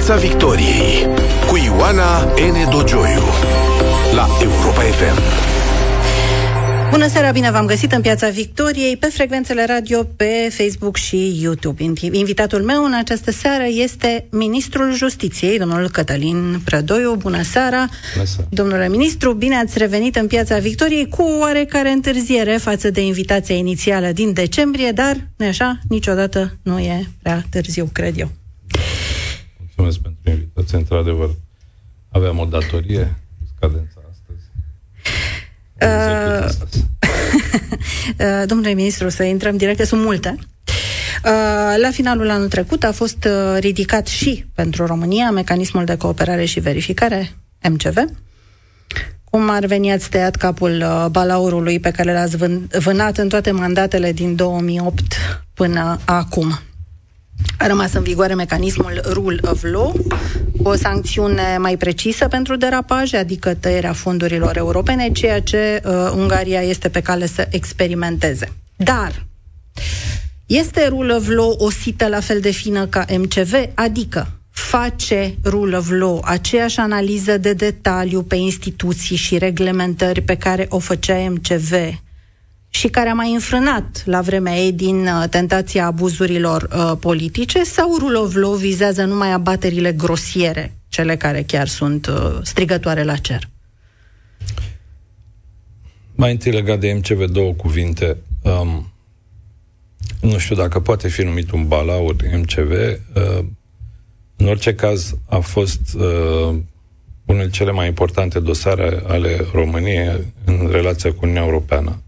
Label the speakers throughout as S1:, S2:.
S1: Piața Victoriei cu Ioana N. Dogioiu la Europa FM.
S2: Bună seara, bine v-am găsit în Piața Victoriei, pe frecvențele radio, pe Facebook și YouTube. Invitatul meu în această seară este Ministrul Justiției, domnul Cătălin Prădoiu. Bună seara!
S3: Bună seara.
S2: Domnule Ministru, bine ați revenit în Piața Victoriei cu oarecare întârziere față de invitația inițială din decembrie, dar, nu așa, niciodată nu e prea târziu, cred eu.
S3: Mulțumesc pentru invitație, într-adevăr. Aveam o datorie, scadența Uh,
S2: uh, domnule ministru, să intrăm direct, că sunt multe. Uh, la finalul anul trecut a fost uh, ridicat și pentru România mecanismul de cooperare și verificare, MCV. Cum ar veni ați tăiat capul uh, balaurului pe care l-ați vânat în toate mandatele din 2008 până acum? A rămas în vigoare mecanismul Rule of Law, o sancțiune mai precisă pentru derapaje, adică tăierea fondurilor europene, ceea ce uh, Ungaria este pe cale să experimenteze. Dar este Rule of Law o sită la fel de fină ca MCV, adică face Rule of Law aceeași analiză de detaliu pe instituții și reglementări pe care o făcea MCV și care a mai înfrânat la vremea ei din uh, tentația abuzurilor uh, politice sau rule of law vizează numai abaterile grosiere, cele care chiar sunt uh, strigătoare la cer?
S3: Mai întâi legat de MCV două cuvinte. Um, nu știu dacă poate fi numit un balaur MCV. Uh, în orice caz, a fost uh, unul dintre cele mai importante dosare ale României în relația cu Uniunea Europeană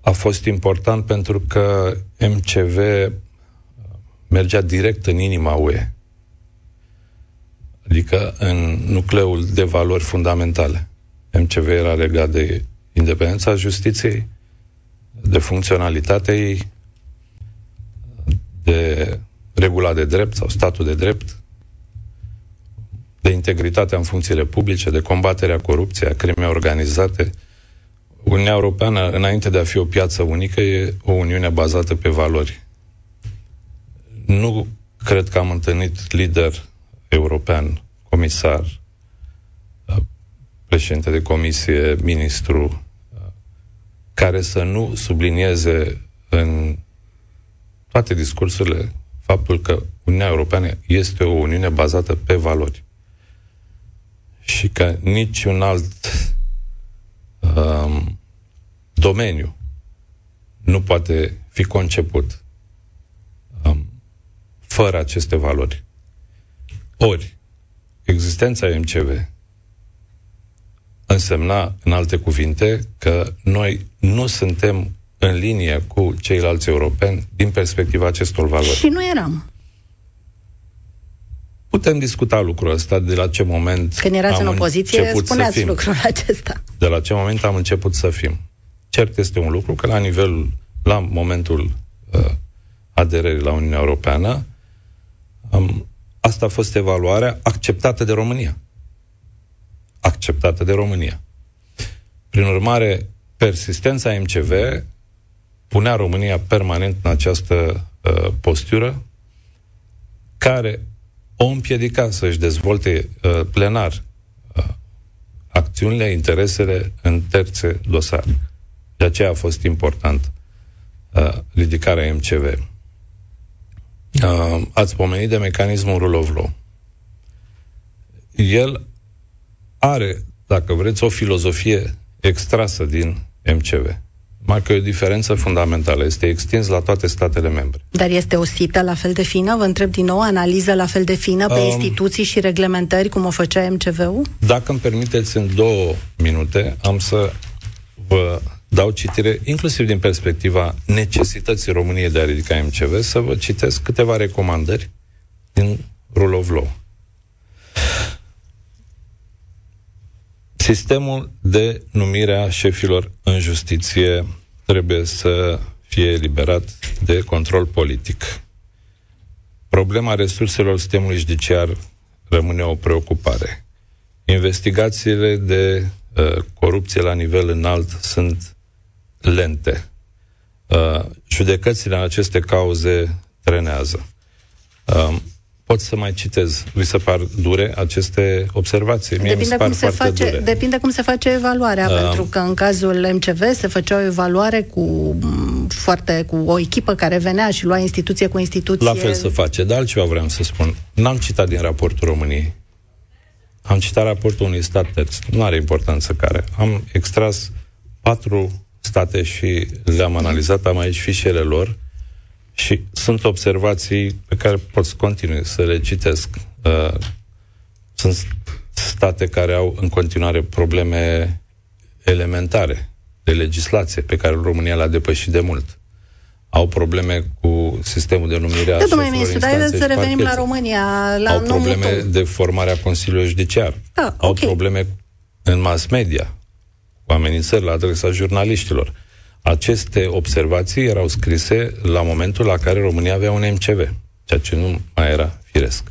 S3: a fost important pentru că MCV mergea direct în inima UE. Adică în nucleul de valori fundamentale. MCV era legat de independența justiției, de funcționalitatea ei, de regula de drept sau statul de drept, de integritatea în funcțiile publice, de combaterea corupției, a crimei organizate, Uniunea Europeană, înainte de a fi o piață unică, e o uniune bazată pe valori. Nu cred că am întâlnit lider european, comisar, președinte de comisie, ministru, care să nu sublinieze în toate discursurile faptul că Uniunea Europeană este o uniune bazată pe valori. Și că niciun alt um, domeniu nu poate fi conceput um, fără aceste valori. Ori, existența MCV însemna, în alte cuvinte, că noi nu suntem în linie cu ceilalți europeni din perspectiva acestor valori.
S2: Și nu eram.
S3: Putem discuta lucrul ăsta, de la ce moment
S2: Când erați în opoziție, spuneați lucrul acesta.
S3: De la ce moment am început să fim. Cert este un lucru că la nivel, la momentul uh, aderării la Uniunea Europeană, um, asta a fost evaluarea acceptată de România. Acceptată de România. Prin urmare, persistența MCV punea România permanent în această uh, postură care o împiedica să-și dezvolte uh, plenar uh, acțiunile, interesele în terțe dosare. De aceea a fost important uh, ridicarea MCV. Uh, ați pomenit de mecanismul rule of law. El are, dacă vreți, o filozofie extrasă din MCV. Mai că e o diferență fundamentală. Este extins la toate statele membre.
S2: Dar este o sită la fel de fină? Vă întreb din nou, analiză la fel de fină pe um, instituții și reglementări, cum o făcea MCV-ul?
S3: Dacă îmi permiteți în două minute, am să vă dau citire, inclusiv din perspectiva necesității României de a ridica MCV, să vă citesc câteva recomandări din Rule of Law. Sistemul de numire a șefilor în justiție trebuie să fie eliberat de control politic. Problema resurselor sistemului judiciar rămâne o preocupare. Investigațiile de uh, corupție la nivel înalt sunt lente. Uh, judecățile în aceste cauze trenează. Um, pot să mai citez. Vi se par dure aceste observații?
S2: Mie depinde, cum se face,
S3: dure.
S2: depinde cum se face evaluarea, uh, pentru că în cazul MCV se făcea o evaluare cu foarte cu o echipă care venea și lua instituție cu instituție.
S3: La fel se face, dar altceva vreau să spun. N-am citat din raportul României. Am citat raportul unui stat terț. Nu are importanță care. Am extras patru state și le-am analizat, am aici fișele lor și sunt observații pe care pot să continui să le citesc. Uh, sunt state care au în continuare probleme elementare de legislație pe care România l-a depășit de mult. Au probleme cu sistemul de numire a da,
S2: domnule ministru, dar să revenim la România, la
S3: Au probleme
S2: tău.
S3: de formare a Consiliului Judiciar.
S2: Da,
S3: Au
S2: okay.
S3: probleme în mass media, cu amenințări la adresa jurnaliștilor. Aceste observații erau scrise la momentul la care România avea un MCV, ceea ce nu mai era firesc.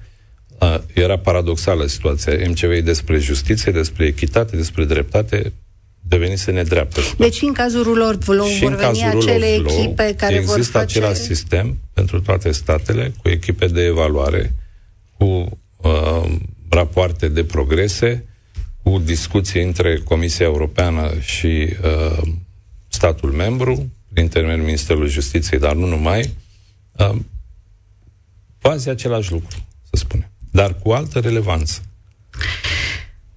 S3: Era paradoxală situația. MCV e despre justiție, despre echitate, despre dreptate, devenise nedreaptă.
S2: Deci în cazul lor vor veni acele echipe care
S3: există
S2: vor face...
S3: același sistem pentru toate statele, cu echipe de evaluare, cu uh, rapoarte de progrese, cu discuții între Comisia Europeană și uh, statul membru, prin intermediul Ministerului Justiției, dar nu numai, uh, quasi același lucru, să spunem, dar cu altă relevanță.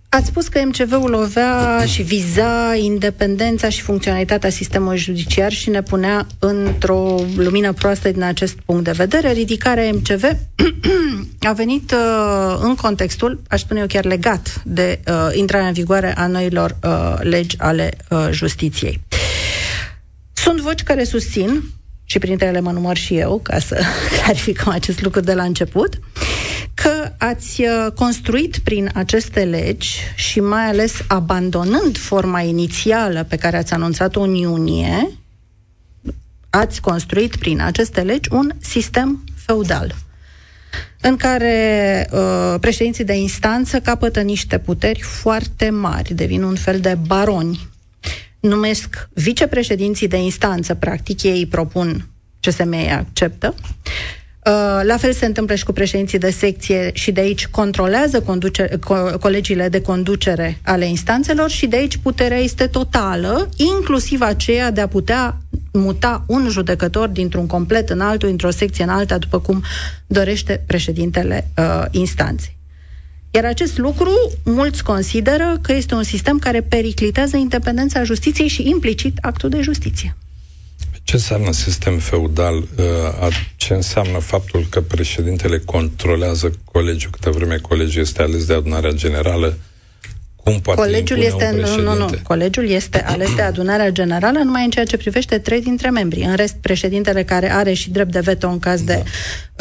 S2: Ați spus că MCV-ul lovea și viza independența și funcționalitatea sistemului judiciar și ne punea într-o lumină proastă din acest punct de vedere. Ridicarea MCV a venit uh, în contextul, aș spune eu chiar legat de uh, intrarea în vigoare a noilor uh, legi ale uh, justiției. Sunt voci care susțin, și printre ele mă număr și eu, ca să clarificăm acest lucru de la început, că ați uh, construit prin aceste legi și mai ales abandonând forma inițială pe care ați anunțat-o în iunie, ați construit prin aceste legi un sistem feudal în care uh, președinții de instanță capătă niște puteri foarte mari, devin un fel de baroni numesc vicepreședinții de instanță, practic ei propun CSM acceptă. Uh, la fel se întâmplă și cu președinții de secție și de aici controlează conduce, co- colegiile de conducere ale instanțelor și de aici puterea este totală, inclusiv aceea de a putea muta un judecător dintr-un complet în altul, într-o secție în alta, după cum dorește președintele uh, instanței. Iar acest lucru, mulți consideră că este un sistem care periclitează independența justiției și implicit actul de justiție.
S3: Ce înseamnă sistem feudal? Uh, ce înseamnă faptul că președintele controlează colegiul, câte vreme colegiul este ales de adunarea generală, cum poate
S2: colegiul este, nu, nu, nu. Colegiul este ales de adunarea generală numai în ceea ce privește trei dintre membri. În rest, președintele care are și drept de veto în caz da. de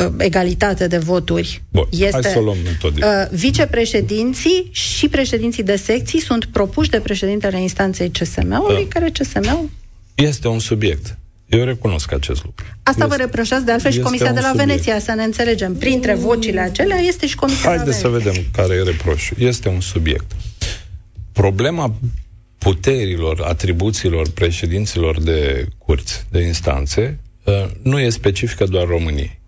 S2: uh, egalitate de voturi
S3: Bun,
S2: este
S3: hai să luăm uh,
S2: vicepreședinții și președinții de secții sunt propuși de președintele instanței CSM-ului, da. care CSM-ul
S3: este un subiect. Eu recunosc acest lucru.
S2: Asta este, vă reproșați de altfel și Comisia de la subiect. Veneția, să ne înțelegem. Printre vocile acelea este și Comisia
S3: Haideți
S2: de la
S3: Veneția. să vedem care e reproșul. Este un subiect. Problema puterilor, atribuțiilor președinților de curți, de instanțe, uh, nu e specifică doar României.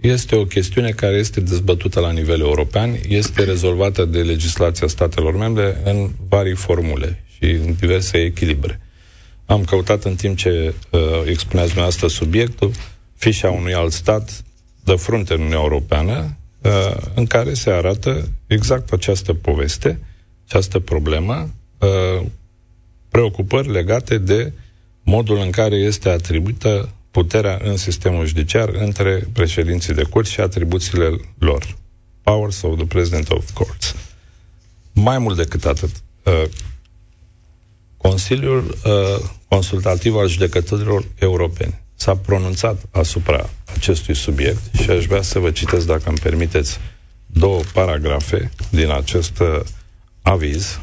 S3: Este o chestiune care este dezbătută la nivel european, este rezolvată de legislația statelor membre în vari formule și în diverse echilibre. Am căutat în timp ce uh, expuneați dumneavoastră subiectul, fișa unui alt stat de frunte în Uniunea Europeană, uh, în care se arată exact această poveste, această problemă, uh, preocupări legate de modul în care este atribuită puterea în sistemul judiciar între președinții de curți și atribuțiile lor. Powers of the President of Courts. Mai mult decât atât, uh, Consiliul uh, Consultativ al Judecătorilor Europeni s-a pronunțat asupra acestui subiect și aș vrea să vă citesc, dacă îmi permiteți, două paragrafe din acest uh, aviz,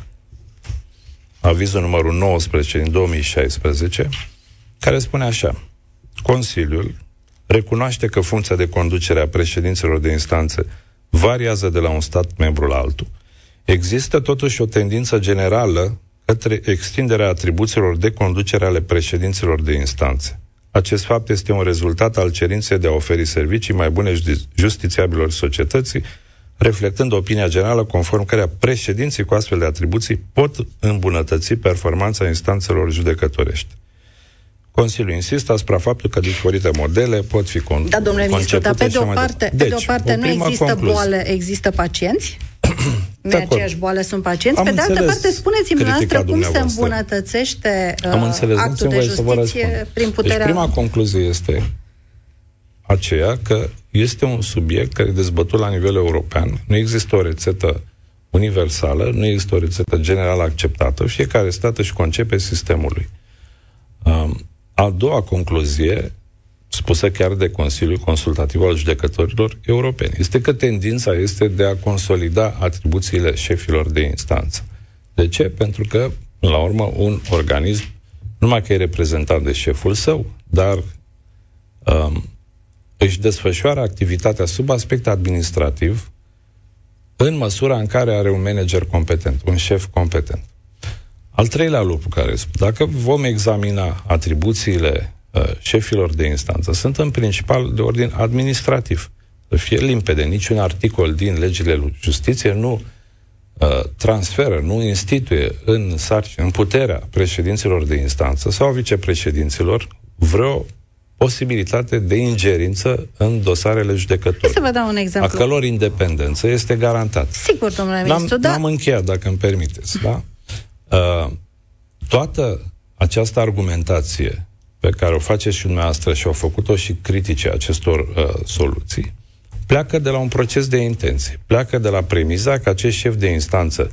S3: avizul numărul 19 din 2016, care spune așa. Consiliul recunoaște că funcția de conducere a președinților de instanțe variază de la un stat membru la altul. Există totuși o tendință generală către extinderea atribuțiilor de conducere ale președinților de instanțe. Acest fapt este un rezultat al cerinței de a oferi servicii mai bune justițiabilor societății, reflectând opinia generală conform cărea președinții cu astfel de atribuții pot îmbunătăți performanța instanțelor judecătorești. Consiliul insistă asupra faptului că diferite modele pot fi con-
S2: Da, domnule ministru, dar pe de o parte, deci, pe de o
S3: deci,
S2: parte
S3: o
S2: nu există
S3: concluzie.
S2: boală, există pacienți. nu
S3: De
S2: e
S3: acord.
S2: aceeași boală, sunt pacienți.
S3: Am
S2: pe de altă
S3: înțeles
S2: parte, spuneți-mi
S3: critica
S2: dumneavoastră cum se
S3: dumneavoastră.
S2: îmbunătățește uh,
S3: Am înțeles,
S2: actul
S3: dați-mi
S2: de
S3: voie să vă
S2: justiție
S3: răspund.
S2: prin puterea...
S3: Deci prima concluzie este aceea că este un subiect care e dezbătut la nivel european. Nu există o rețetă universală, nu există o rețetă general acceptată. Fiecare stat își concepe sistemul lui. Um, a doua concluzie, spusă chiar de Consiliul Consultativ al Judecătorilor Europeni, este că tendința este de a consolida atribuțiile șefilor de instanță. De ce? Pentru că, la urmă, un organism, nu numai că e reprezentat de șeful său, dar um, își desfășoară activitatea sub aspect administrativ în măsura în care are un manager competent, un șef competent. Al treilea lucru care spun, dacă vom examina atribuțiile uh, șefilor de instanță, sunt în principal de ordin administrativ. Să fie limpede, niciun articol din legile justiție nu uh, transferă, nu instituie în sarcină, în puterea președinților de instanță sau vicepreședinților vreo posibilitate de ingerință în dosarele
S2: Hai
S3: judecătorii.
S2: să vă dau un
S3: A
S2: exemplu.
S3: călor independență este garantată.
S2: Sigur, domnule
S3: N-am,
S2: ministru, da.
S3: n-am încheiat, dacă îmi permiteți. Da? Uh, toată această argumentație pe care o faceți și dumneavoastră și au făcut-o și critice acestor uh, soluții, pleacă de la un proces de intenție. Pleacă de la premiza că acești șefi de instanță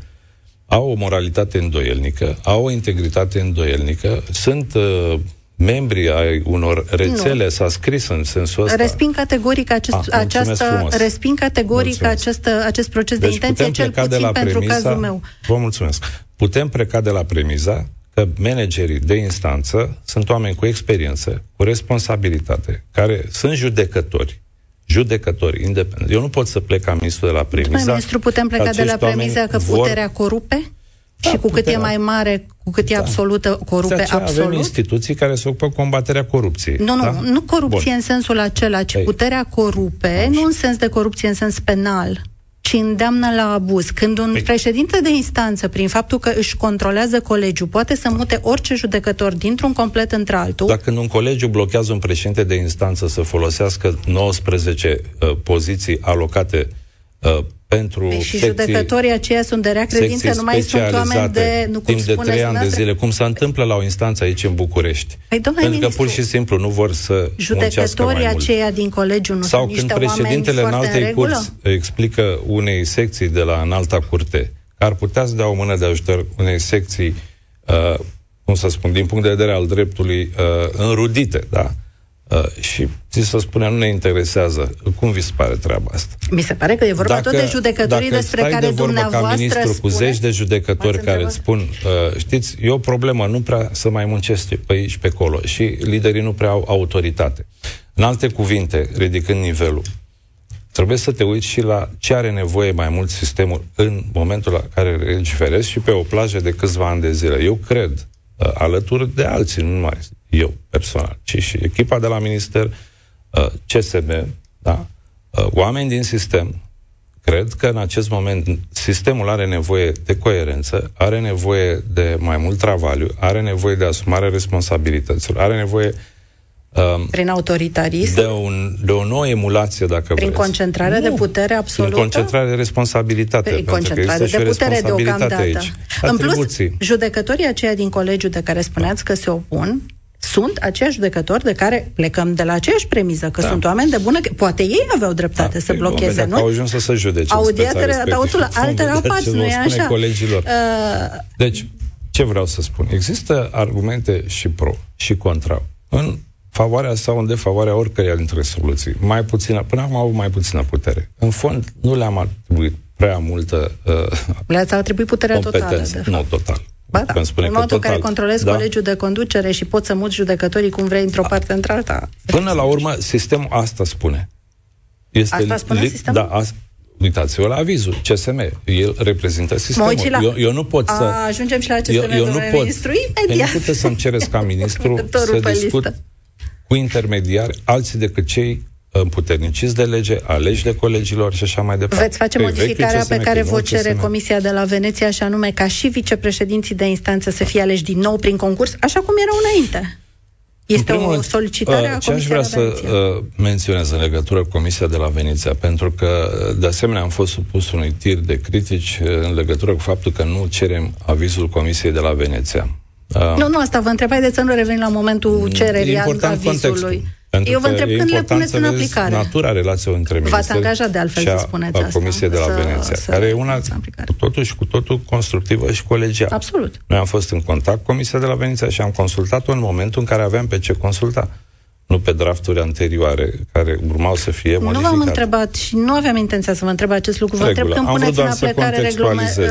S3: au o moralitate îndoielnică, au o integritate îndoielnică, sunt uh, membri ai unor rețele,
S2: Nu.
S3: s-a scris în sensul ăsta.
S2: Resping categoric acest,
S3: Ah, mulțumesc
S2: această,
S3: frumos.
S2: resping categoric
S3: Mulțumesc.
S2: această, acest proces de
S3: Deci
S2: intenție,
S3: putem
S2: cel
S3: pleca de
S2: puțin
S3: la
S2: pentru
S3: premisa,
S2: cazul meu.
S3: Vă mulțumesc. Putem pleca de la premiza că managerii de instanță sunt oameni cu experiență, cu responsabilitate, care sunt judecători, judecători independenți. Eu nu pot să plec ca ministru de la premiza
S2: Domnule ministru, putem pleca
S3: că
S2: de la
S3: acești oameni
S2: premiza că
S3: vor-
S2: puterea corupe?
S3: Da,
S2: și cu cât e
S3: puterea.
S2: mai mare, cu cât e
S3: Da.
S2: absolută, corupe
S3: De aceea avem
S2: absolut?
S3: instituții care se ocupă cu combaterea corupției.
S2: Nu, nu,
S3: da?
S2: nu corupție
S3: Bun.
S2: în sensul acela, ci
S3: Ei.
S2: puterea corupe, nu în sens de corupție în sens penal, ci îndeamnă la abuz. Când un
S3: Păi-
S2: președinte de instanță, prin faptul că își controlează colegiul, poate să mute orice judecător dintr-un complet într-altul,
S3: Dacă în un colegiu blochează un președinte de instanță să folosească 19 uh, poziții alocate uh, pentru
S2: Păi și
S3: secții,
S2: judecătorii aceia sunt de rea credință,
S3: secții
S2: nu mai sunt oameni
S3: specializate
S2: de, nu cum
S3: timp de
S2: spuneți
S3: trei ani de
S2: dumneavoastră.
S3: zile, cum se întâmplă la o instanță aici în București.
S2: Păi, domnule
S3: Pentru că pur
S2: ministru,
S3: și simplu nu vor să muncească
S2: Judecătorii
S3: mai mult.
S2: aceia din colegiu nu
S3: Sau
S2: sunt
S3: când
S2: niște oameni
S3: președintele
S2: foarte în
S3: înaltei
S2: regulă?
S3: curți explică unei secții de la înalta curte că ar putea să dea o mână de ajutor unei secții, uh, cum să spun, din punct de vedere al dreptului, uh, înrudite, da? Uh, și ți să spune, nu ne interesează. Cum vi se pare treaba asta?
S2: Mi se pare că e vorba tot de judecătorii
S3: dacă
S2: despre
S3: stai
S2: care
S3: de vorbă
S2: dumneavoastră
S3: ca ministru cu
S2: spuneți-
S3: zeci de judecători
S2: M-ați
S3: care
S2: întrebat?
S3: îți spun, uh, știți, e o problemă, nu prea să mai muncesc pe aici și pe acolo și liderii nu prea au autoritate. În alte cuvinte, ridicând nivelul, trebuie să te uiți și la ce are nevoie mai mult sistemul în momentul la care legiferezi și pe o plajă de câțiva ani de zile. Eu cred, uh, alături de alții, nu numai eu personal, ci și echipa de la minister, uh, CSM, da? Uh, oameni din sistem, cred că în acest moment sistemul are nevoie de coerență, are nevoie de mai mult travaliu, are nevoie de asumarea responsabilităților, are nevoie um,
S2: Prin autoritarism,
S3: de, un, de o nouă emulație, dacă
S2: prin
S3: vreți.
S2: concentrare de putere absolută?
S3: Prin concentrare de responsabilitate.
S2: Prin
S3: pentru că
S2: concentrare
S3: există
S2: de
S3: și o
S2: putere
S3: responsabilitate
S2: deocamdată.
S3: Aici.
S2: În plus,
S3: Atribuții.
S2: judecătorii aceia din colegiul de care spuneați că se opun, sunt aceiași judecători de care plecăm de la aceeași premiză, că
S3: Da.
S2: sunt oameni de bună... Poate ei aveau dreptate să
S3: Păi, vom
S2: blocheze,
S3: vedea că Au
S2: nu?
S3: ajuns să se judece în
S2: Audiatele,
S3: speța respectivă.
S2: autul,
S3: Vom
S2: alte
S3: vedea
S2: rapați,
S3: ce
S2: nu
S3: vor
S2: e
S3: spune
S2: așa?
S3: colegilor.
S2: Uh,
S3: Deci, ce vreau să spun? Există argumente și pro și contra. În favoarea sau în defavoarea oricăreia dintre soluții. Mai puțină, până acum au avut mai puțină putere. În fond, nu le-am atribuit prea multă uh,
S2: le-ați atribuit puterea totală,
S3: competență.
S2: de fapt.
S3: Nu total.
S2: Ba da,
S3: Putem spune
S2: în
S3: că
S2: momentul în care
S3: total.
S2: controlezi
S3: Da.
S2: colegiul de conducere și poți să muți judecătorii cum vrei într-o parte într-alta.
S3: Până la urmă, sistemul asta spune. Este
S2: Asta spune sistemul?
S3: Da, as, uitați-vă la avizul CSM. El reprezintă
S2: Mă
S3: sistemul.
S2: uit și la...
S3: eu, eu nu pot să...
S2: A, ajungem și la CSM,
S3: eu, eu nu
S2: domnule
S3: pot.
S2: ministru,
S3: Păi
S2: imediat.
S3: nu puteți să-mi cereți ca ministru
S2: Următorul
S3: să
S2: pe
S3: discut...
S2: listă.
S3: Cu intermediari alții decât cei împuterniciți de lege, aleși de colegilor și așa mai departe.
S2: Veți face modificarea pe care vă cere Comisia de la Veneția și anume ca și vicepreședinții de instanță să fie aleși din nou prin concurs, așa cum erau înainte. Este o solicitare a
S3: Ce aș vrea să uh, menționez în legătură cu Comisia de la Veneția, pentru că, uh, de asemenea, am fost supus unui tir de critici uh, în legătură cu faptul că nu cerem avizul Comisiei de la Veneția.
S2: Uh, nu, nu, asta vă întrebai de să nu revenim la momentul cererii avizului. Contextul. Pentru Eu vă întreb când le puneți în aplicare.
S3: Natura relației între
S2: V-ați angajat de altfel să spuneți asta.
S3: Comisia de la Veneția, să care e una cu totul și cu totul constructivă și colegială.
S2: Absolut.
S3: Noi am fost în contact cu Comisia de la Veneția și am consultat-o în momentul în care aveam pe ce consulta nu pe drafturi anterioare care urmau să fie modificate.
S2: Nu v-am întrebat și nu aveam intenția să vă întreb acest lucru. Vă întreb când puneți în aplicare reglement, uh,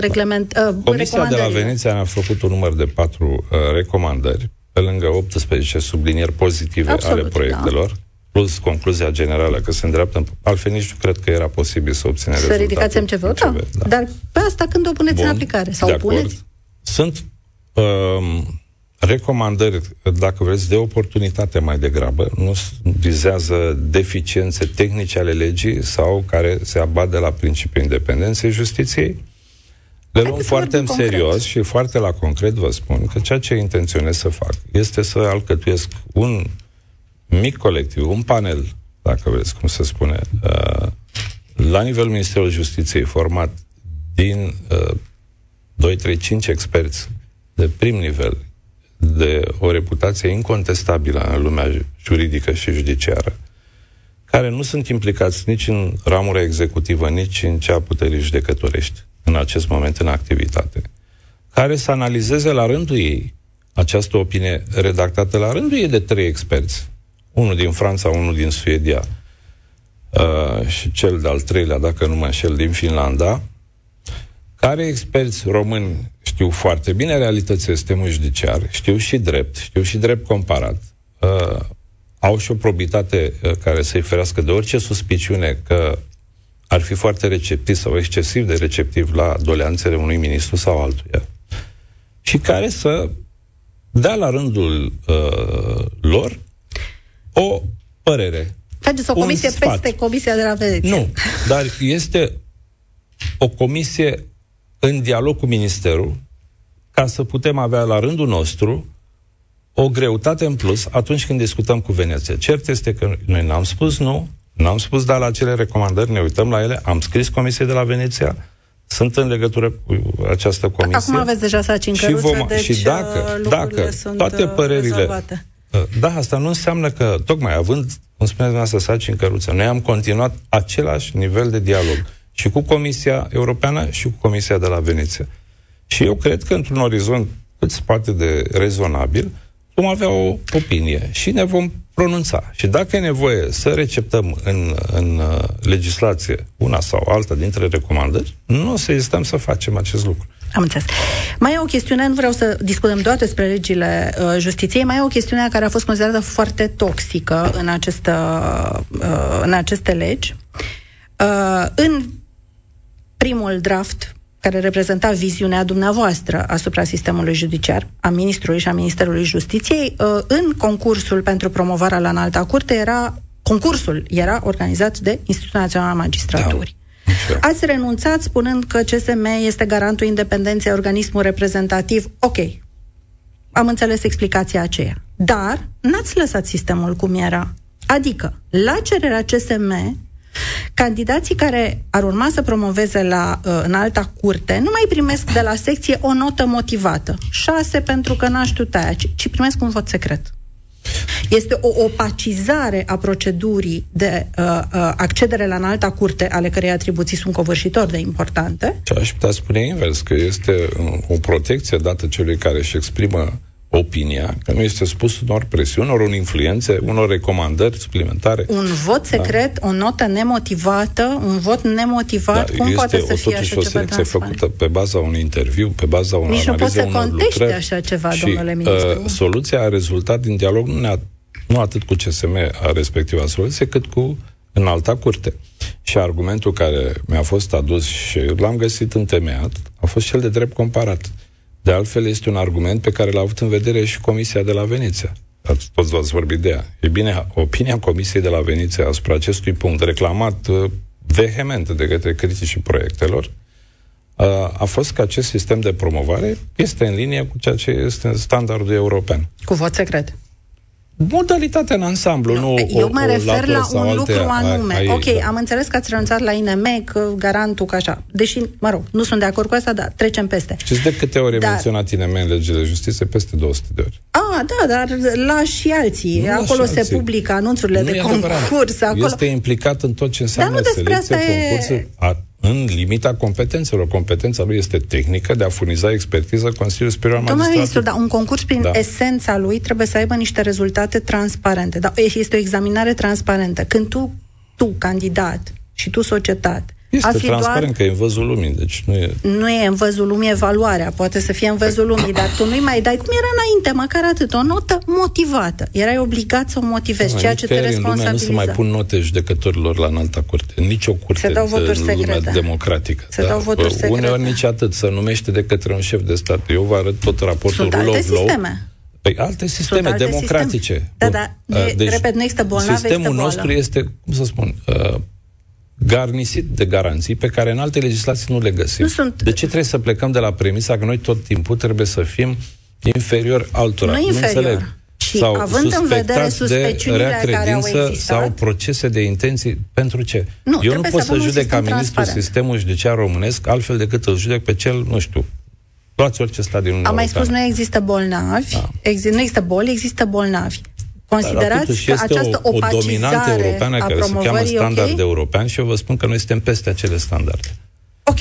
S2: reglement, uh,
S3: Comisia de la Veneția ne-a făcut un număr de patru uh, recomandări pe lângă 18 sublinieri pozitive Absolut, ale proiectelor, da. plus concluzia generală că se îndreaptă, altfel nici nu cred că era posibil să obține
S2: Să ridicați MCV-ul, da. da. Dar pe asta când o puneți Bun, în aplicare? Sau de acord. puneți?
S3: Sunt um, recomandări, dacă vreți, de oportunitate mai degrabă, nu vizează deficiențe tehnice ale legii sau care se abat de la principiul independenței justiției, le luăm foarte în serios și foarte la concret vă spun că ceea ce intenționez să fac este să alcătuiesc un mic colectiv, un panel, dacă vreți cum se spune, uh, la nivelul Ministerului Justiției, format din uh, 2, 3, 5 experți de prim nivel, de o reputație incontestabilă în lumea juridică și judiciară, care nu sunt implicați nici în ramura executivă, nici în cea puterii judecătorești în acest moment în activitate, care să analizeze la rândul ei această opinie redactată la rândul ei de trei experți, unul din Franța, unul din Suedia uh, și cel de-al treilea, dacă nu mă înșel, din Finlanda, care experți români știu foarte bine realitatea sistemului judiciar, știu și drept, știu și drept comparat, uh, au și o probitate uh, care să-i ferească de orice suspiciune că ar fi foarte receptiv sau excesiv de receptiv la doleanțele unui ministru sau altuia și care să dea la rândul uh, lor o părere.
S2: Faceți o comisie sfat. peste comisia de la Veneția.
S3: Nu, dar este o comisie în dialog cu ministerul ca să putem avea la rândul nostru o greutate în plus atunci când discutăm cu Veneția. Cert este că noi n-am spus nu, N-am spus da la acele recomandări, ne uităm la ele, am scris Comisiei de la Veneția, sunt în legătură cu această comisie.
S2: Acum aveți deja saci în
S3: și, vom, deci și dacă, uh, dacă toate uh, părerile... Rezolvate. Uh, da, asta nu înseamnă că, tocmai având, cum spuneți dumneavoastră, saci în căruță, noi am continuat același nivel de dialog și cu Comisia Europeană și cu Comisia de la Veneția. Și eu cred că într-un orizont cât se poate de rezonabil, vom avea o opinie și ne vom pronunța. Și dacă e nevoie să receptăm în, în uh, legislație una sau alta dintre recomandări, nu o să ezităm să facem acest lucru.
S2: Am înțeles. Mai e o chestiune, nu vreau să discutăm doar despre legile uh, justiției, mai e o chestiune care a fost considerată foarte toxică în, aceste, uh, în aceste legi. Uh, în primul draft care reprezenta viziunea dumneavoastră asupra sistemului judiciar, a Ministrului și a Ministerului Justiției, uh, în concursul pentru promovarea la înalta curte era concursul era organizat de Institutul Național al Magistraturii. Da. Ați renunțat spunând că CSM este garantul independenței organismul reprezentativ. Ok, am înțeles explicația aceea. Dar n-ați lăsat sistemul cum era. Adică, la cererea CSM, Candidații care ar urma să promoveze la uh, în alta curte nu mai primesc de la secție o notă motivată. Șase pentru că n-aș aia, ci, ci primesc un vot secret. Este o opacizare a procedurii de uh, uh, accedere la înalta curte, ale cărei atribuții sunt covârșitor de importante.
S3: Ce aș putea spune invers, că este uh, o protecție dată celui care își exprimă opinia, că nu este spus unor presiuni, unor influențe, unor recomandări suplimentare.
S2: Un vot secret, da. o notă nemotivată, un vot nemotivat, da, cum poate să fie așa
S3: o selecție făcută pe baza unui interviu, pe baza unor
S2: Nici
S3: analize,
S2: unor lucrări. așa ceva, și, domnule ministru.
S3: Uh, soluția a rezultat din dialog nu, ne nu atât cu CSM a respectiva soluție, cât cu în alta curte. Și argumentul care mi-a fost adus și l-am găsit întemeiat a fost cel de drept comparat. De altfel, este un argument pe care l-a avut în vedere și Comisia de la Veneția. ați, toți v-ați vorbit de ea. E bine, opinia Comisiei de la Veniția asupra acestui punct, reclamat uh, vehement de către criticii proiectelor, uh, a fost că acest sistem de promovare este în linie cu ceea ce este standardul european.
S2: Cu vot secret
S3: modalitatea în ansamblu, nu, nu
S2: Eu mă
S3: o,
S2: refer
S3: o
S2: la un
S3: alte,
S2: lucru anume.
S3: A, a
S2: ok, da. am înțeles că ați renunțat la INM, că garantul, că așa. Deși, mă rog, nu sunt de acord cu asta, dar trecem peste.
S3: Știți de câte ori e dar... menționat INM în legile de justiție? Peste 200 de ori.
S2: Ah, da, dar la și alții. Nu acolo se alții. publică anunțurile nu de concurs. Acolo...
S3: Este implicat în tot ce înseamnă dar nu selecție, concurs. E... A, în limita competențelor. Competența lui este tehnică de a furniza expertiză Consiliului Superior al Domnule
S2: ministru, dar un concurs prin da. esența lui trebuie să aibă niște rezultate transparente. Da, este o examinare transparentă. Când tu, tu, candidat, și tu, societate,
S3: este transparent doar... că e în văzul lumii, deci nu e...
S2: Nu e în văzul lumii evaluarea, poate să fie în văzul lumii, dar tu nu-i mai dai, cum era înainte, măcar atât, o notă motivată. Erai obligat să o motivezi, ceea ce te responsabiliza.
S3: nu se mai pun note judecătorilor la înalta curte, în nicio curte se dau voturi de lumea secrete. democratică.
S2: Se da. dau voturi secrete.
S3: Uneori nici atât, să numește de către un șef de stat. Eu vă arăt tot raportul
S2: Sunt
S3: alte
S2: of sisteme.
S3: Păi alte sisteme alte democratice. Sisteme.
S2: Da, da. Deci, repet, nu există bolnav,
S3: Sistemul nostru este, cum să spun, uh, garnisit de garanții pe care în alte legislații nu le găsim. Nu sunt... De ce trebuie să plecăm de la premisa că noi tot timpul trebuie să fim inferior altora?
S2: Nu, nu inferior. înțeleg. Și sau având în vedere suspeciunile care au existat,
S3: sau procese de intenții, pentru ce? Nu, Eu nu pot să, să judec ca ministrul sistemul judiciar românesc altfel decât îl judec pe cel, nu știu, luați orice stat din Uniunea
S2: Am mai spus, nu există bolnavi, da. exi- nu există boli, există bolnavi. Considerați că această o, o dominantă europeană care se cheamă
S3: standard okay? european și eu vă spun că noi suntem peste acele standarde.
S2: Ok.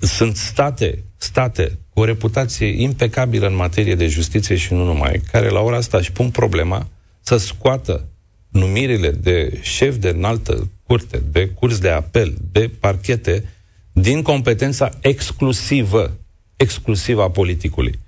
S3: Sunt state, state cu o reputație impecabilă în materie de justiție și nu numai, care la ora asta își pun problema să scoată numirile de șef de înaltă curte, de curs de apel, de parchete, din competența exclusivă, exclusivă a politicului.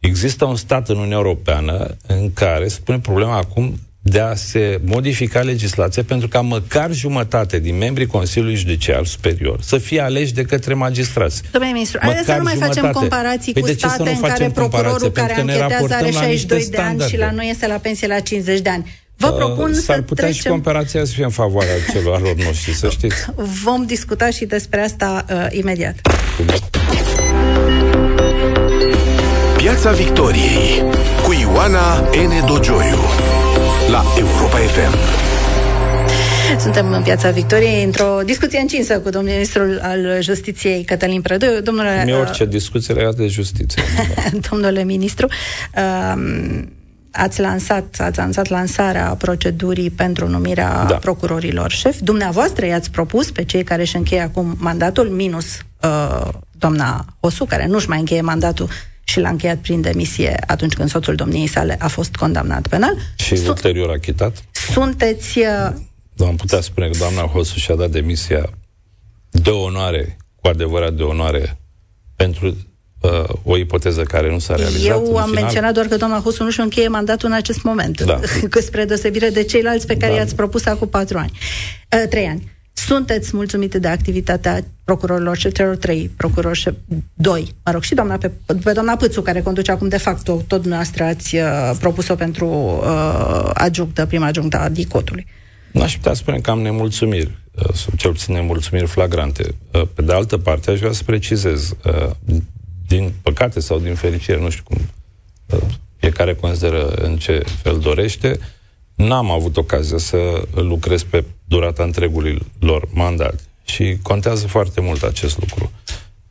S3: Există un stat în Uniunea Europeană în care se pune problema acum de a se modifica legislația pentru ca măcar jumătate din membrii Consiliului Judiciar Superior să fie aleși de către magistrați.
S2: Domnule ministru, măcar să nu mai jumătate. facem comparații păi cu state în care procurorul care anchetează are 62 de ani și la noi este la pensie la 50 de ani. Vă uh, propun uh,
S3: S-ar să putea trecem... și comparația să fie în favoarea celor noștri, să știți.
S2: Vom discuta și despre asta uh, imediat.
S1: Piața Victoriei cu Ioana N. Dogioiu la Europa FM.
S2: Suntem în Piața Victoriei într-o discuție încinsă cu domnul ministrul al Justiției, Cătălin Prădă. Domnule...
S3: Mi orice uh, discuție legată de justiție.
S2: domnule ministru, uh, ați lansat, ați lansat lansarea procedurii pentru numirea da. procurorilor șef. Dumneavoastră i-ați propus pe cei care își încheie acum mandatul, minus uh, doamna Osu, care nu-și mai încheie mandatul și l-a încheiat prin demisie atunci când soțul domniei sale a fost condamnat penal.
S3: Și Su- ulterior achitat?
S2: Sunteți... Uh...
S3: Am putea spune că doamna Hosu și-a dat demisia de onoare, cu adevărat de onoare, pentru uh, o ipoteză care nu s-a realizat.
S2: Eu am final. menționat doar că doamna Hosu nu și încheie mandatul în acest moment, da. că spre deosebire de ceilalți pe care da. i-ați propus acum patru ani, uh, trei ani. Sunteți mulțumite de activitatea procurorilor și celor trei procurori și doi, mă rog, și doamna pe, pe doamna Pâțu, care conduce acum de fapt tot dumneavoastră ați uh, propus-o pentru uh, adjunctă, prima adjunctă a DICOTului.
S3: Nu aș putea spune că am nemulțumiri, uh, sunt cel puțin nemulțumiri flagrante. Uh, pe de altă parte, aș vrea să precizez, uh, din păcate sau din fericire, nu știu cum uh, fiecare consideră în ce fel dorește, n-am avut ocazia să lucrez pe durata întregului lor mandat. Și contează foarte mult acest lucru.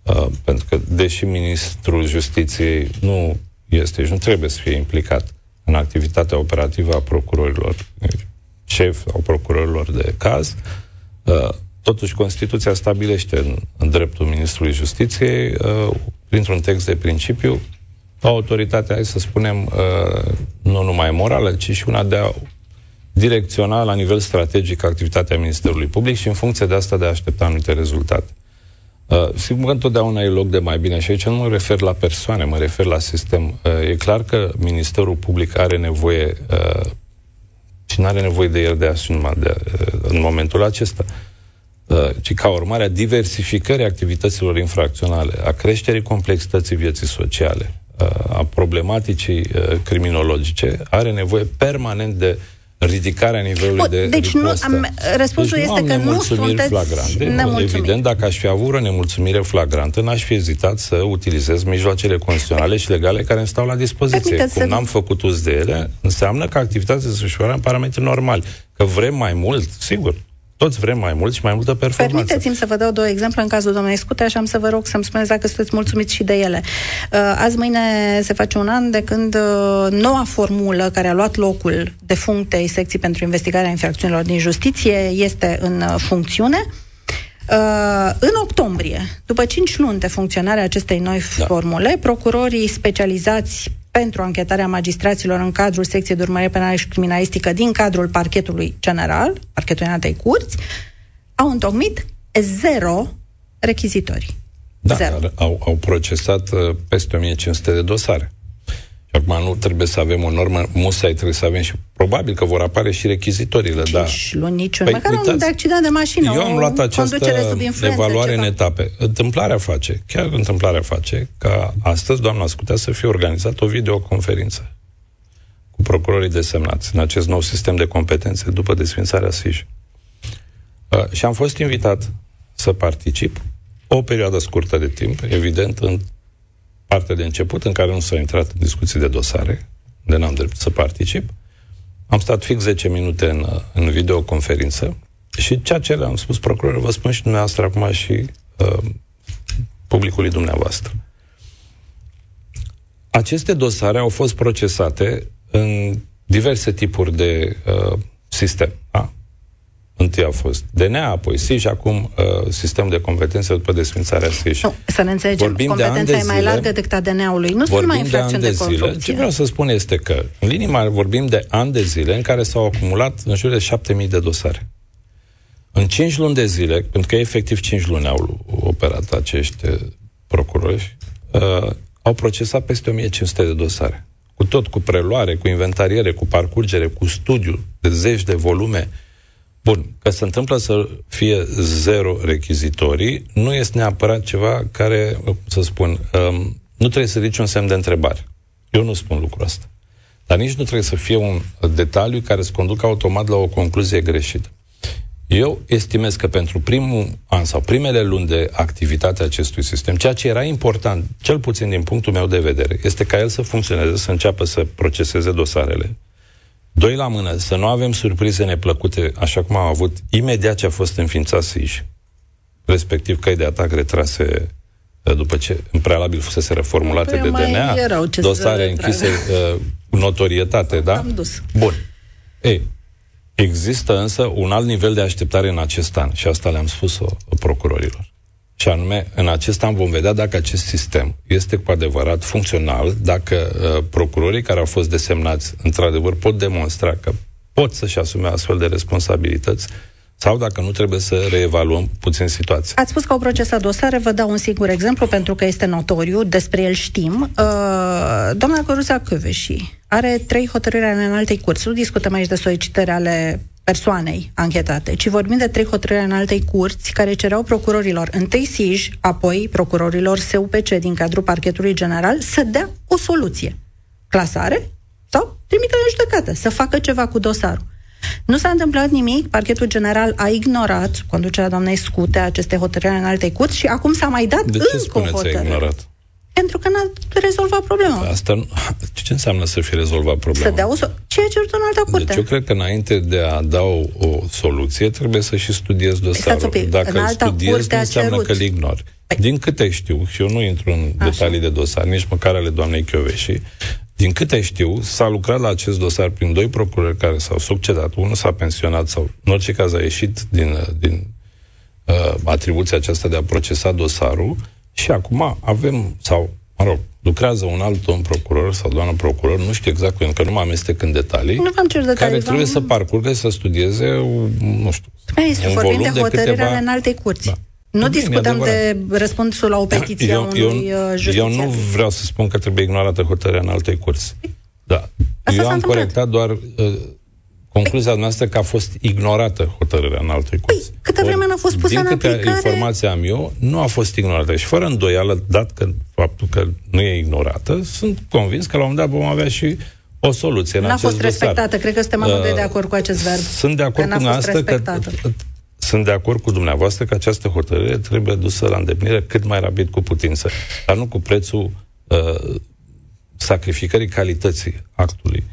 S3: Uh, pentru că, deși ministrul justiției nu este și nu trebuie să fie implicat în activitatea operativă a procurorilor, șef sau procurorilor de caz, uh, totuși Constituția stabilește în, în dreptul ministrului justiției, uh, printr-un text de principiu, autoritatea, hai să spunem, uh, nu numai morală, ci și una de a direcționa la nivel strategic activitatea Ministerului Public și în funcție de asta de a aștepta anumite rezultate. Uh, sigur că întotdeauna e loc de mai bine și aici nu mă refer la persoane, mă refer la sistem. Uh, e clar că Ministerul Public are nevoie uh, și nu are nevoie de el de asumat de, uh, în momentul acesta, uh, ci ca urmare a diversificării activităților infracționale, a creșterii complexității vieții sociale, a problematicii criminologice are nevoie permanent de ridicarea nivelului o, de
S2: Deci nu, am, răspunsul deci este nu că nu sunteți flagrante.
S3: Evident, dacă aș fi avut o nemulțumire flagrantă, n-aș fi ezitat să utilizez mijloacele constituționale și legale care îmi stau la dispoziție. Cum să... n-am făcut uz de ele, înseamnă că activitatea se desfășoară în parametri normali. Că vrem mai mult, sigur, toți vrem mai mult și mai multă performanță.
S2: Permiteți-mi să vă dau două exemple în cazul domnului Scute și am să vă rog să-mi spuneți dacă sunteți mulțumiți și de ele. Uh, azi mâine se face un an de când uh, noua formulă care a luat locul de functei secții pentru investigarea infracțiunilor din justiție este în uh, funcțiune. Uh, în octombrie, după 5 luni de funcționare a acestei noi da. formule, procurorii specializați pentru anchetarea magistraților în cadrul secției de urmărire penală și criminalistică din cadrul parchetului general, parchetul înaltei curți, au întocmit zero rechizitori.
S3: Da, zero. Au, au procesat uh, peste 1500 de dosare. Acum nu trebuie să avem o normă, musai trebuie să avem și probabil că vor apare și rechizitorile, da.
S2: luni niciun, păi, măcar uitați, un de accident de mașină,
S3: Eu am luat această evaluare ceva. în etape. Întâmplarea face, chiar întâmplarea face, ca astăzi, doamna Scutea, să fie organizată o videoconferință cu procurorii desemnați în acest nou sistem de competențe după desfințarea SIJ. Uh, și am fost invitat să particip o perioadă scurtă de timp, evident, în parte de început în care nu s-a intrat în discuții de dosare, de n-am drept să particip. Am stat fix 10 minute în, în videoconferință și ceea ce le-am spus procurorilor, vă spun și dumneavoastră acum și uh, publicului dumneavoastră. Aceste dosare au fost procesate în diverse tipuri de uh, sistem. Da? Întâi a fost DNA, apoi SIJ, acum uh, sistem de competențe după desfințarea SIJ.
S2: Nu, să ne înțelegem, vorbim competența de e mai largă decât a DNA-ului. Nu sunt mai infracțiuni de, de, de zile.
S3: Ce vreau să spun este că, în linii mari, vorbim de ani de zile în care s-au acumulat în jur de 7.000 de dosare. În 5 luni de zile, pentru că efectiv 5 luni au operat acești uh, procurori, uh, au procesat peste 1500 de dosare. Cu tot, cu preluare, cu inventariere, cu parcurgere, cu studiu de zeci de volume, Bun, că se întâmplă să fie zero rechizitorii, nu este neapărat ceva care, să spun, um, nu trebuie să ridici un semn de întrebare. Eu nu spun lucrul ăsta. Dar nici nu trebuie să fie un detaliu care să conducă automat la o concluzie greșită. Eu estimez că pentru primul an sau primele luni de activitate a acestui sistem, ceea ce era important, cel puțin din punctul meu de vedere, este ca el să funcționeze, să înceapă să proceseze dosarele, Doi la mână, să nu avem surprize neplăcute, așa cum am avut imediat ce a fost înființat SIJ, respectiv căi de atac retrase uh, după ce în prealabil fusese reformulate păi de DNA, dosare închise uh, cu notorietate, da?
S2: Am dus.
S3: Bun. Ei, există însă un alt nivel de așteptare în acest an și asta le-am spus-o procurorilor. Și anume, în acest an vom vedea dacă acest sistem este cu adevărat funcțional, dacă uh, procurorii care au fost desemnați, într-adevăr, pot demonstra că pot să-și asume astfel de responsabilități sau dacă nu trebuie să reevaluăm puțin situația.
S2: Ați spus că au procesat dosare, vă dau un singur exemplu pentru că este notoriu, despre el știm. Uh, doamna Coruza Căveși are trei hotărâri în altei curți. Nu discutăm aici de solicitări ale persoanei anchetate, ci vorbim de trei hotărâri în altei curți care cereau procurorilor întâi SIJ, apoi procurorilor SUPC din cadrul parchetului general să dea o soluție. Clasare sau trimitere în judecată, să facă ceva cu dosarul. Nu s-a întâmplat nimic, parchetul general a ignorat conducerea doamnei Scute aceste hotărâri în alte curți și acum s-a mai dat
S3: de
S2: ce încă o hotărâre.
S3: Ignorat?
S2: Pentru că n-a rezolvat problema.
S3: Asta ce înseamnă să fie rezolvat problema?
S2: Să dea o so- ce a cerut în altă curte.
S3: Deci eu cred că înainte de a da o, o soluție, trebuie să și studiezi dosarul. Pic, Dacă îl studiezi, nu înseamnă cerut. că îl ignori. Păi. Din câte știu, și eu nu intru în Așa. detalii de dosar, nici măcar ale doamnei Chioveși, din câte știu, s-a lucrat la acest dosar prin doi procurori care s-au succedat. Unul s-a pensionat sau, în orice caz, a ieșit din, din uh, atribuția aceasta de a procesa dosarul și acum avem, sau, mă rog, lucrează un alt domn procuror sau doamnă procuror, nu știu exact, pentru că nu mă amestec în detalii,
S2: nu v-am cer detalii,
S3: care trebuie să parcurgă, să studieze, nu știu,
S2: Mai un vorbim de hotărârea câteva... în alte curți. Da. Nu Bine, discutăm de răspunsul la o petiție eu, a unui eu, uh,
S3: eu nu vreau să spun că trebuie ignorată hotărârea în alte curți. Da. Asta eu am întâmplat. corectat doar uh, Concluzia noastră că a fost ignorată hotărârea în altul curs.
S2: Păi, câtă vreme n-a fost pusă
S3: Din
S2: în
S3: câte
S2: aplicare?
S3: informația am eu, nu a fost ignorată. Și fără îndoială, dat că faptul că nu e ignorată, sunt convins că la un moment dat vom avea și o soluție în
S2: N-a
S3: acest
S2: fost
S3: dosar.
S2: respectată. Cred că suntem amândoi
S3: Uh,
S2: de acord cu acest verb.
S3: Sunt de acord
S2: Că
S3: cu
S2: n-a fost
S3: dumneavoastră că
S2: respectată.
S3: sunt de acord cu dumneavoastră că această hotărâre trebuie dusă la îndeplinire cât mai rapid cu putință, dar nu cu prețul uh, sacrificării calității actului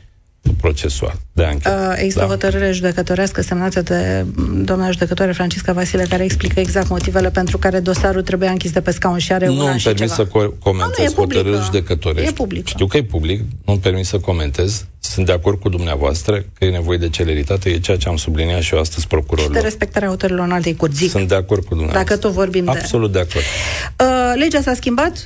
S3: procesual de anchetă.
S2: Uh, Există
S3: Da.
S2: o hotărâre judecătorească semnată de mm, doamna judecătoare Francisca Vasile care explică exact motivele pentru care dosarul trebuie închis de pe scaun și are
S3: Nu
S2: una
S3: îmi
S2: și
S3: permit
S2: ceva.
S3: să co- comentez
S2: A, nu, e publică.
S3: hotărâri judecătorești.
S2: E publică.
S3: Știu că e public, nu îmi permit să comentez. Sunt de acord cu dumneavoastră că e nevoie de celeritate, e ceea ce am subliniat și eu astăzi
S2: de
S3: procurorilor.
S2: respectarea hotărârilor în alte curți. Zic.
S3: Sunt de acord cu dumneavoastră.
S2: Dacă tot vorbim de-
S3: Absolut de acord.
S2: Uh, legea s-a schimbat uh,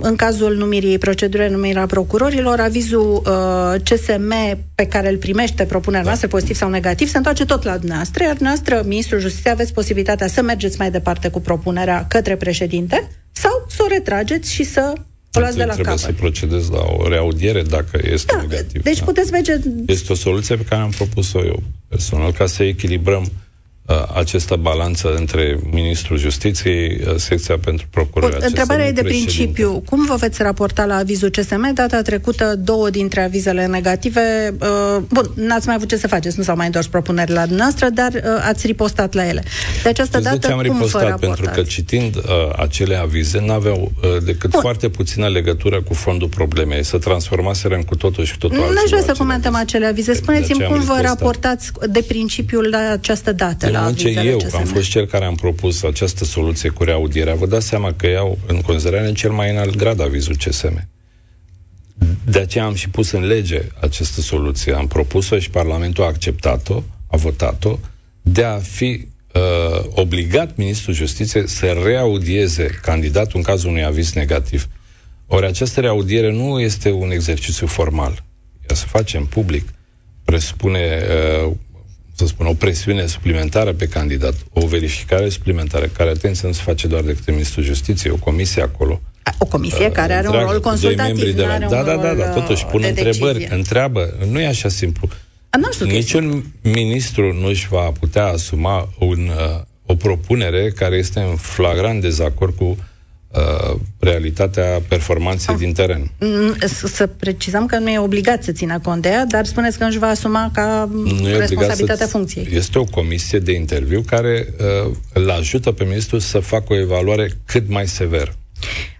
S2: în cazul numirii procedurii numirea procurorilor, avizul uh, CSM pe care îl primește propunerea
S3: Da.
S2: noastră, pozitiv sau negativ, se întoarce tot la dumneavoastră, iar dumneavoastră, Ministrul Justiției, aveți posibilitatea să mergeți mai departe cu propunerea către președinte sau să o retrageți și să o luați de la
S3: Trebuie
S2: capăt.
S3: să procedez la o reaudiere dacă este
S2: Da,
S3: negativ.
S2: deci
S3: da.
S2: puteți merge
S3: Este o soluție pe care am propus-o eu personal, ca să echilibrăm uh, această balanță între Ministrul Justiției, uh, secția pentru procurare.
S2: Bun, întrebarea e de principiu. Cum vă veți raporta la avizul CSM? Data trecută, două dintre avizele negative. Uh, bun, n-ați mai avut ce să faceți, nu s-au mai întors propunerile la dumneavoastră, dar uh, ați ripostat la ele. De această
S3: Știți de
S2: dată,
S3: ce am
S2: cum vă
S3: ripostat?
S2: raportați?
S3: Pentru că citind uh, acele avize, n-aveau uh, decât
S2: Bun.
S3: foarte puțină legătură cu fondul problemei. Să transformaseră în cu totul și cu totul
S2: Nu aș
S3: altceva
S2: vrea să
S3: acele
S2: comentăm
S3: avize.
S2: acele avize.
S3: De
S2: Spuneți-mi
S3: aceea
S2: cum
S3: am
S2: vă
S3: ripostat.
S2: raportați de principiul la această dată,
S3: În
S2: la
S3: moment ce
S2: avizele
S3: eu,
S2: CSM.
S3: am fost cel care am propus această soluție cu reaudierea, vă dați seama că iau în considerare în cel mai înalt grad avizul CSM. De aceea am și pus în lege această soluție. Am propus-o și Parlamentul a acceptat-o, a votat-o, de a fi uh, obligat Ministrul Justiției să reaudieze candidatul în cazul unui aviz negativ. Ori această reaudiere nu este un exercițiu formal. Ea se face în public. Presupune, uh, să spun, o presiune suplimentară pe candidat, o verificare suplimentară, care, atenție, nu se face doar de către Ministrul Justiției, o comisie acolo.
S2: O comisie care are un
S3: Întreagă,
S2: rol
S3: doi
S2: consultativ,
S3: membri de
S2: nu
S3: la...
S2: are
S3: Da,
S2: un
S3: da, da,
S2: rol
S3: da, totuși pun
S2: de
S3: întrebări,
S2: decizie.
S3: întreabă, nu e așa simplu.
S2: Am nu știu că este.
S3: Niciun ministru nu își va putea asuma un, uh, o propunere care este în flagrant dezacord cu uh, realitatea performanței
S2: Ah.
S3: din teren.
S2: Mm, să- Să precizăm că nu e obligat să țină cont de ea, dar spuneți că își va asuma ca
S3: Nu e obligat
S2: responsabilitatea
S3: să
S2: funcției.
S3: Este o comisie de interviu care uh, îl ajută pe ministru să facă o evaluare cât mai severă.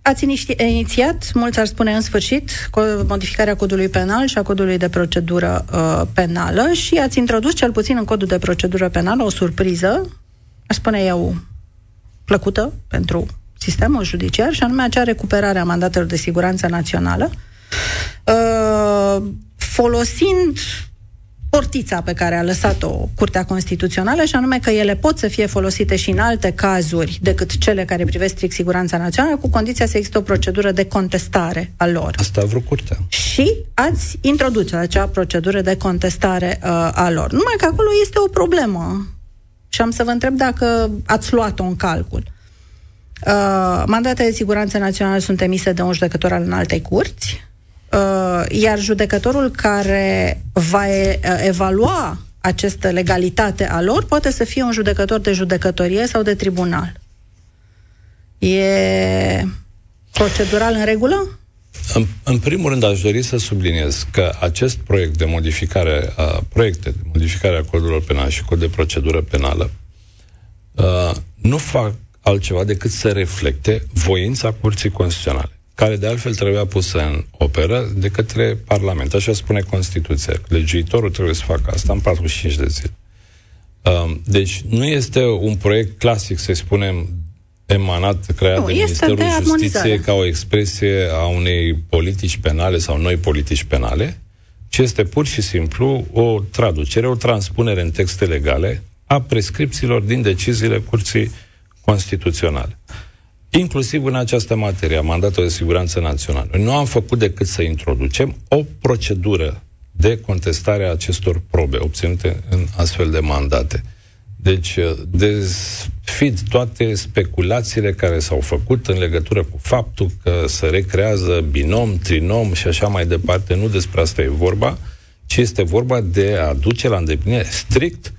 S2: Ați iniști- inițiat, mulți ar spune în sfârșit, co- modificarea codului penal și a codului de procedură uh, penală și ați introdus cel puțin în codul de procedură penală o surpriză, aș spune eu, plăcută pentru sistemul judiciar și anume acea recuperare a mandatelor de siguranță națională uh, folosind portița pe care a lăsat-o Curtea Constituțională și anume că ele pot să fie folosite și în alte cazuri decât cele care privesc strict siguranța națională, cu condiția să există o procedură de contestare a lor.
S3: Asta a vrut curtea.
S2: Și ați introduce acea procedură de contestare uh, a lor. Numai că acolo este o problemă. Și am să vă întreb dacă ați luat-o în calcul. Uh, mandatele de siguranță națională sunt emise de un judecător al înaltei curți, uh, iar judecătorul care va e, uh, evalua această legalitate a lor poate să fie un judecător de judecătorie sau de tribunal. E procedural în regulă?
S3: În, în primul rând, aș dori să subliniez că acest proiect de modificare a proiecte de modificare a codurilor penale și cod de procedură penală uh, nu fac altceva decât să reflecte voința Curții Constituționale, care de altfel trebuia pusă în operă de către Parlament. Așa spune Constituția. Legiuitorul trebuie să facă asta în 45 de zile. Uh, deci nu este un proiect clasic, să spunem, emanat, creat
S2: Nu,
S3: de
S2: este
S3: Ministerul
S2: de armonizare.
S3: Justiției ca o expresie a unei politici penale sau noi politici penale, ci este pur și simplu o traducere, o transpunere în texte legale a prescripțiilor din deciziile Curții Constituționale. Inclusiv în această materie, a mandatului de siguranță națională. Noi nu am făcut decât să introducem o procedură de contestare a acestor probe obținute în astfel de mandate. Deci, desfid toate speculațiile care s-au făcut în legătură cu faptul că se recrează binom, trinom și așa mai departe. Nu despre asta e vorba, ci ci este vorba de a duce la îndeplinire strict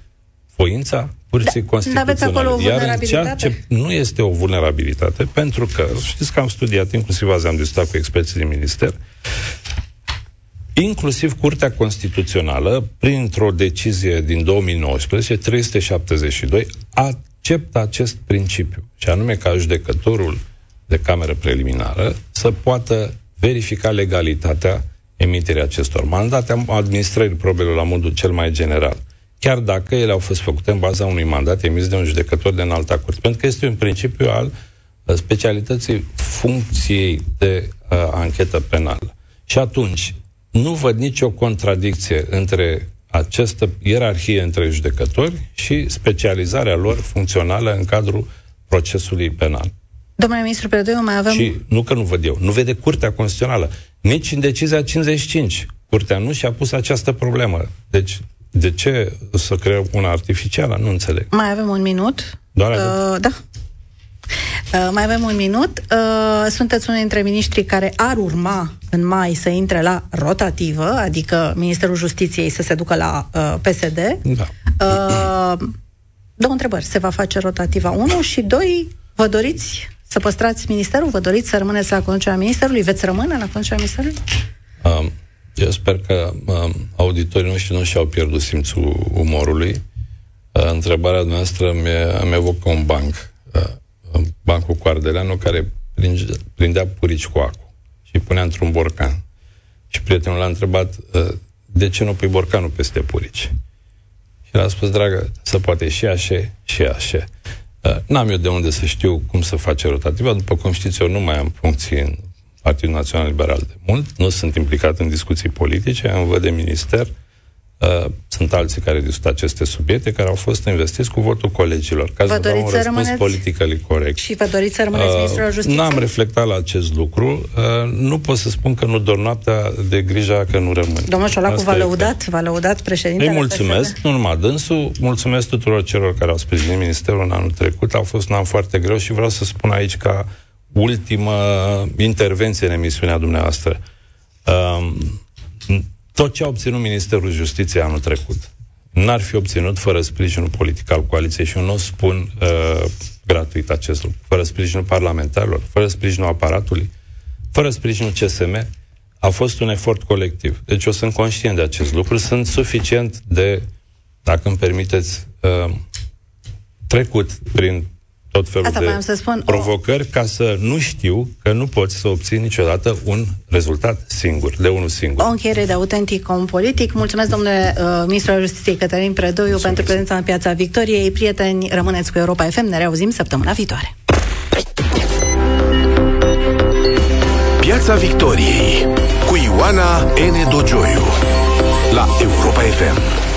S3: voința Curții da, Constituționale.
S2: Aveți Iar în ceea
S3: ce nu este o vulnerabilitate, pentru că, știți că am studiat, inclusiv azi am discutat cu experții din minister, inclusiv Curtea Constituțională, printr-o decizie din 2019, 372, acceptă acest principiu, și anume ca judecătorul de cameră preliminară să poată verifica legalitatea emiterii acestor mandate, administrării probelor la modul cel mai general chiar dacă ele au fost făcute în baza unui mandat emis de un judecător de înalta curte. Pentru că este un principiu al uh, specialității funcției de uh, anchetă penală. Și atunci, nu văd nicio contradicție între această ierarhie între judecători și specializarea lor funcțională în cadrul procesului penal.
S2: Domnule ministru Perdoiu, mai avem...
S3: Și nu că nu văd eu, nu vede Curtea Constituțională. Nici în decizia 55. Curtea nu și-a pus această problemă. Deci de ce să creăm una artificială? Nu înțeleg.
S2: Mai avem un minut.
S3: Doar uh,
S2: Da. Uh, mai avem un minut. Uh, sunteți unul dintre miniștrii care ar urma în mai să intre la rotativă, adică Ministerul Justiției să se ducă la uh, PSD.
S3: Da.
S2: Uh, două întrebări. Se va face rotativa 1 și 2. Vă doriți să păstrați ministerul? Vă doriți să rămâneți la conducerea ministerului? Veți rămâne la conducerea ministerului?
S3: Um, eu sper că uh, auditorii noștri nu și-au pierdut simțul umorului. Uh, întrebarea noastră mi evocă un banc, uh, bancul cu Ardeleanu, care pringe, prindea purici cu acu și punea într-un borcan. Și prietenul l-a întrebat, uh, de ce nu pui borcanul peste purici? Și l-a spus, dragă, să poate și așa, și așa. Uh, n-am eu de unde să știu cum să face rotativa. După cum știți, eu nu mai am funcții în Partidul Național Liberal de mult, nu sunt implicat în discuții politice, am văd de minister, uh, sunt alții care discută aceste subiecte, care au fost investiți cu votul colegilor, ca să dau un răspuns rămâneți... politically corect.
S2: Și vă doriți să rămâneți uh, ministrul al justiției?
S3: N-am reflectat la acest lucru. Uh, nu pot să spun că nu dorm noaptea de grija că nu rămân.
S2: Domnul Ciolacu v-a lăudat, v-a lăudat președintele
S3: Îi mulțumesc, PSD? nu numai dânsul, mulțumesc tuturor celor care au sprijinit ministerul în anul trecut. A fost un an foarte greu și vreau să spun aici ca ultimă intervenție în emisiunea dumneavoastră. Um, tot ce a obținut Ministerul Justiției anul trecut n-ar fi obținut fără sprijinul politic al coaliției și eu nu spun uh, gratuit acest lucru, fără sprijinul parlamentarilor, fără sprijinul aparatului, fără sprijinul CSM, a fost un efort colectiv. Deci eu sunt conștient de acest lucru, sunt suficient de, dacă îmi permiteți, uh, trecut prin tot felul
S2: Asta de să spun,
S3: provocări o... ca să nu știu că nu poți să obții niciodată un rezultat singur, de unul singur.
S2: O încheiere de autentic om politic. Mulțumesc, domnule uh, ministru al Justiției Cătălin Predoiu, Mulțumesc. pentru prezența în Piața Victoriei. Prieteni, rămâneți cu Europa FM. Ne reauzim săptămâna viitoare.
S1: Piața Victoriei cu Ioana N. Dogioiu la Europa FM.